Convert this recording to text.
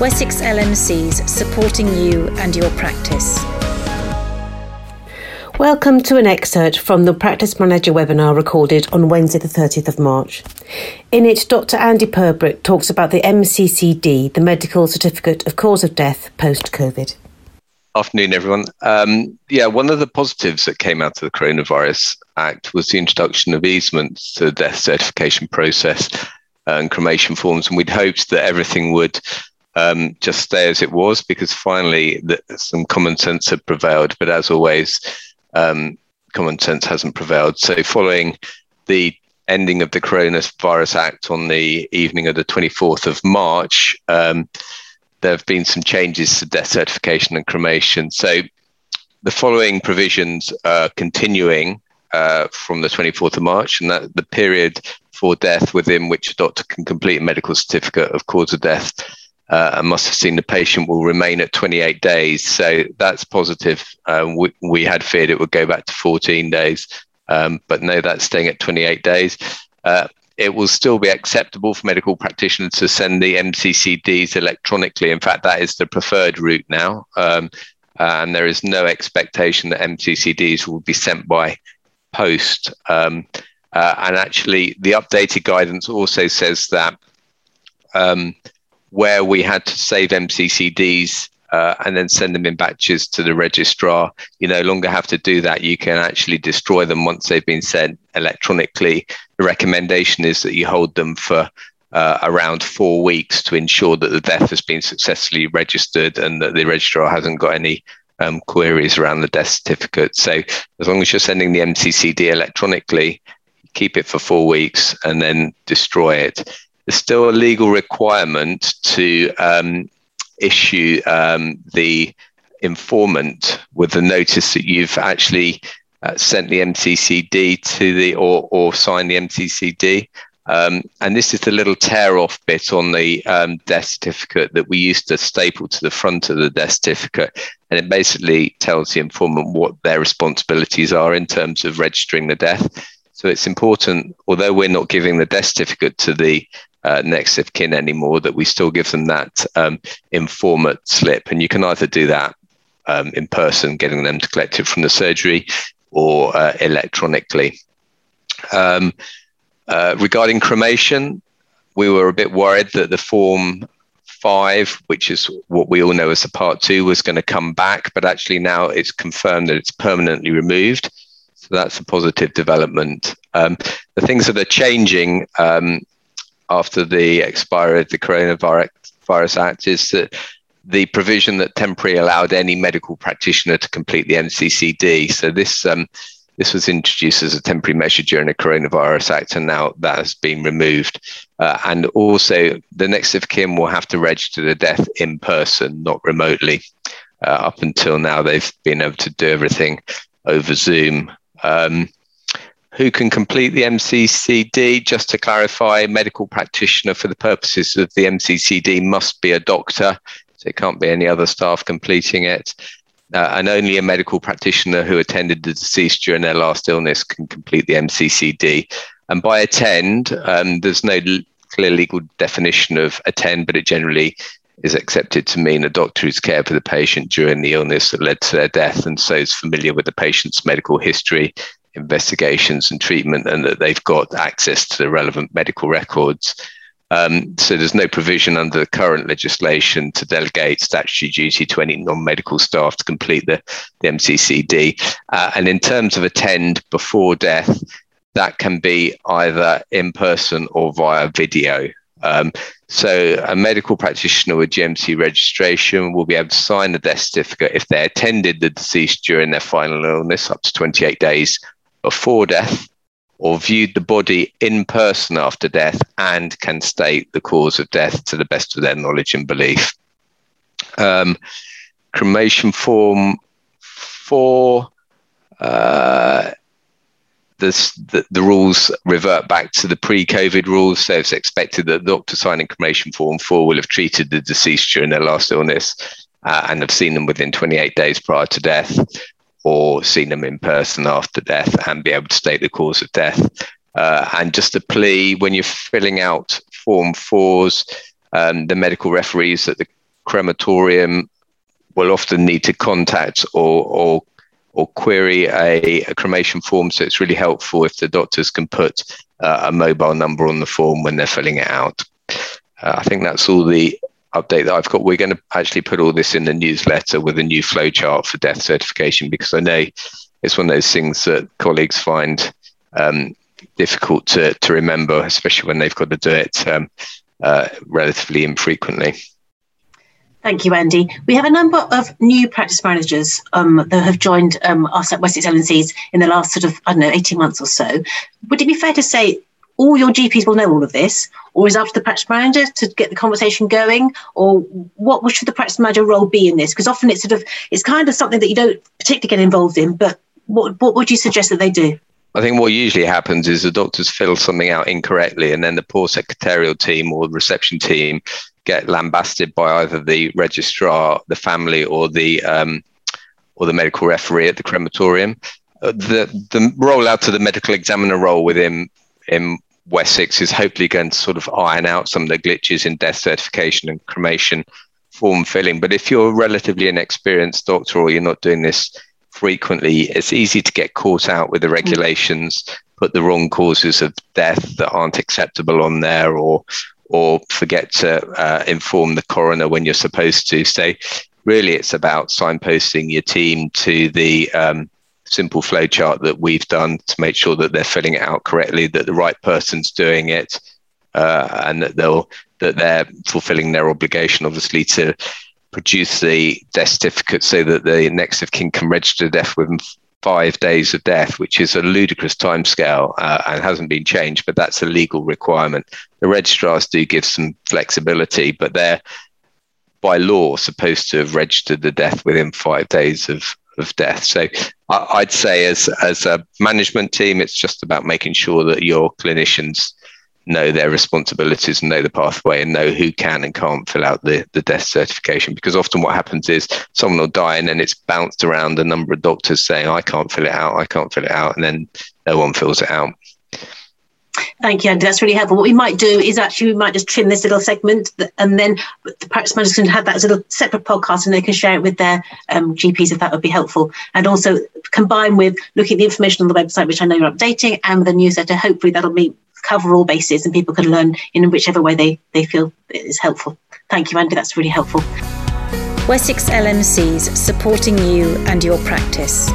Wessex LMCs supporting you and your practice. Welcome to an excerpt from the Practice Manager webinar recorded on Wednesday, the 30th of March. In it, Dr. Andy Purbrick talks about the MCCD, the Medical Certificate of Cause of Death post COVID. Afternoon, everyone. Um, yeah, one of the positives that came out of the Coronavirus Act was the introduction of easements to the death certification process and cremation forms, and we'd hoped that everything would um, just stay as it was because finally the, some common sense had prevailed. But as always, um, common sense hasn't prevailed. So, following the ending of the Coronavirus Act on the evening of the 24th of March, um, there have been some changes to death certification and cremation. So, the following provisions are continuing uh, from the 24th of March, and that the period for death within which a doctor can complete a medical certificate of cause of death uh, and must have seen the patient will remain at 28 days. So that's positive. Um, we, we, had feared it would go back to 14 days, um, but no, that's staying at 28 days. Uh, it will still be acceptable for medical practitioners to send the MCCDs electronically. In fact, that is the preferred route now. Um, and there is no expectation that MCCDs will be sent by post. Um, uh, and actually, the updated guidance also says that um, where we had to save MCCDs uh, and then send them in batches to the registrar. You no longer have to do that. You can actually destroy them once they've been sent electronically. The recommendation is that you hold them for uh, around four weeks to ensure that the death has been successfully registered and that the registrar hasn't got any um, queries around the death certificate. So as long as you're sending the MCCD electronically, keep it for four weeks and then destroy it there's still a legal requirement to um, issue um, the informant with the notice that you've actually uh, sent the MCCD to the or or signed the MCCD. Um, and this is the little tear off bit on the um, death certificate that we used to staple to the front of the death certificate. And it basically tells the informant what their responsibilities are in terms of registering the death. So it's important, although we're not giving the death certificate to the uh, next of kin anymore, that we still give them that um, informant slip. And you can either do that um, in person, getting them to collect it from the surgery, or uh, electronically. Um, uh, regarding cremation, we were a bit worried that the form five, which is what we all know as the part two, was going to come back, but actually now it's confirmed that it's permanently removed. That's a positive development. Um, the things that are changing um, after the expiry of the Coronavirus Act is that the provision that temporarily allowed any medical practitioner to complete the MCCD. So this um, this was introduced as a temporary measure during the Coronavirus Act, and now that has been removed. Uh, and also, the next of kin will have to register the death in person, not remotely. Uh, up until now, they've been able to do everything over Zoom. Um, who can complete the MCCD. Just to clarify, medical practitioner for the purposes of the MCCD must be a doctor, so it can't be any other staff completing it. Uh, and only a medical practitioner who attended the deceased during their last illness can complete the MCCD. And by attend, um, there's no clear legal definition of attend, but it generally is accepted to mean a doctor who's cared for the patient during the illness that led to their death and so is familiar with the patient's medical history investigations and treatment and that they've got access to the relevant medical records. Um, so there's no provision under the current legislation to delegate statutory duty to any non-medical staff to complete the, the MCCD. Uh, and in terms of attend before death, that can be either in person or via video. Um, so a medical practitioner with GMC registration will be able to sign the death certificate if they attended the deceased during their final illness up to 28 days before death or viewed the body in person after death and can state the cause of death to the best of their knowledge and belief. Um, cremation form four, uh, this, the, the, rules revert back to the pre-COVID rules. So it's expected that the doctor signing cremation form four will have treated the deceased during their last illness uh, and have seen them within 28 days prior to death or seen them in person after death and be able to state the cause of death. Uh, and just a plea when you're filling out Form 4s, um, the medical referees at the crematorium will often need to contact or, or or query a, a, cremation form. So it's really helpful if the doctors can put uh, a mobile number on the form when they're filling it out. Uh, I think that's all the update that I've got. We're going to actually put all this in the newsletter with a new flowchart for death certification because I know it's one of those things that colleagues find um, difficult to, to remember, especially when they've got to do it um, uh, relatively infrequently. Thank you, Andy. We have a number of new practice managers um, that have joined um, at Wessex LMCs in the last sort of, I don't know, 18 months or so. Would it be fair to say all your GPs will know all of this, or is it up to the practice manager to get the conversation going, or what should the practice manager role be in this? Because often it's sort of, it's kind of something that you don't particularly get involved in, but what, what would you suggest that they do? I think what usually happens is the doctors fill something out incorrectly, and then the poor secretarial team or reception team get lambasted by either the registrar, the family, or the um, or the medical referee at the crematorium. Uh, the the rollout to the medical examiner role within in Wessex is hopefully going to sort of iron out some of the glitches in death certification and cremation form filling. But if you're a relatively inexperienced doctor or you're not doing this frequently, it's easy to get caught out with the mm. regulations, put the wrong causes of death that aren't acceptable on there, or or forget to uh, inform the coroner when you're supposed to. So, really, it's about signposting your team to the um, simple flowchart that we've done to make sure that they're filling it out correctly, that the right person's doing it, uh, and that they'll that they're fulfilling their obligation, obviously, to produce the death certificate so that the next of kin can register death within five days of death, which is a ludicrous timescale uh, and hasn't been changed, but that's a legal requirement. The registrars do give some flexibility, but they're by law supposed to have registered the death within five days of, of death. So I'd say as as a management team, it's just about making sure that your clinicians know their responsibilities and know the pathway and know who can and can't fill out the, the death certification. Because often what happens is someone will die and then it's bounced around a number of doctors saying, I can't fill it out, I can't fill it out, and then no one fills it out. Thank you, Andy. That's really helpful. What we might do is actually we might just trim this little segment, and then the practice managers can have that as a little separate podcast, and they can share it with their um, GPs if that would be helpful. And also combine with looking at the information on the website, which I know you're updating, and the newsletter. Hopefully, that'll be cover all bases and people can learn in whichever way they, they feel is helpful. Thank you, Andy. That's really helpful. Wessex LMCs supporting you and your practice.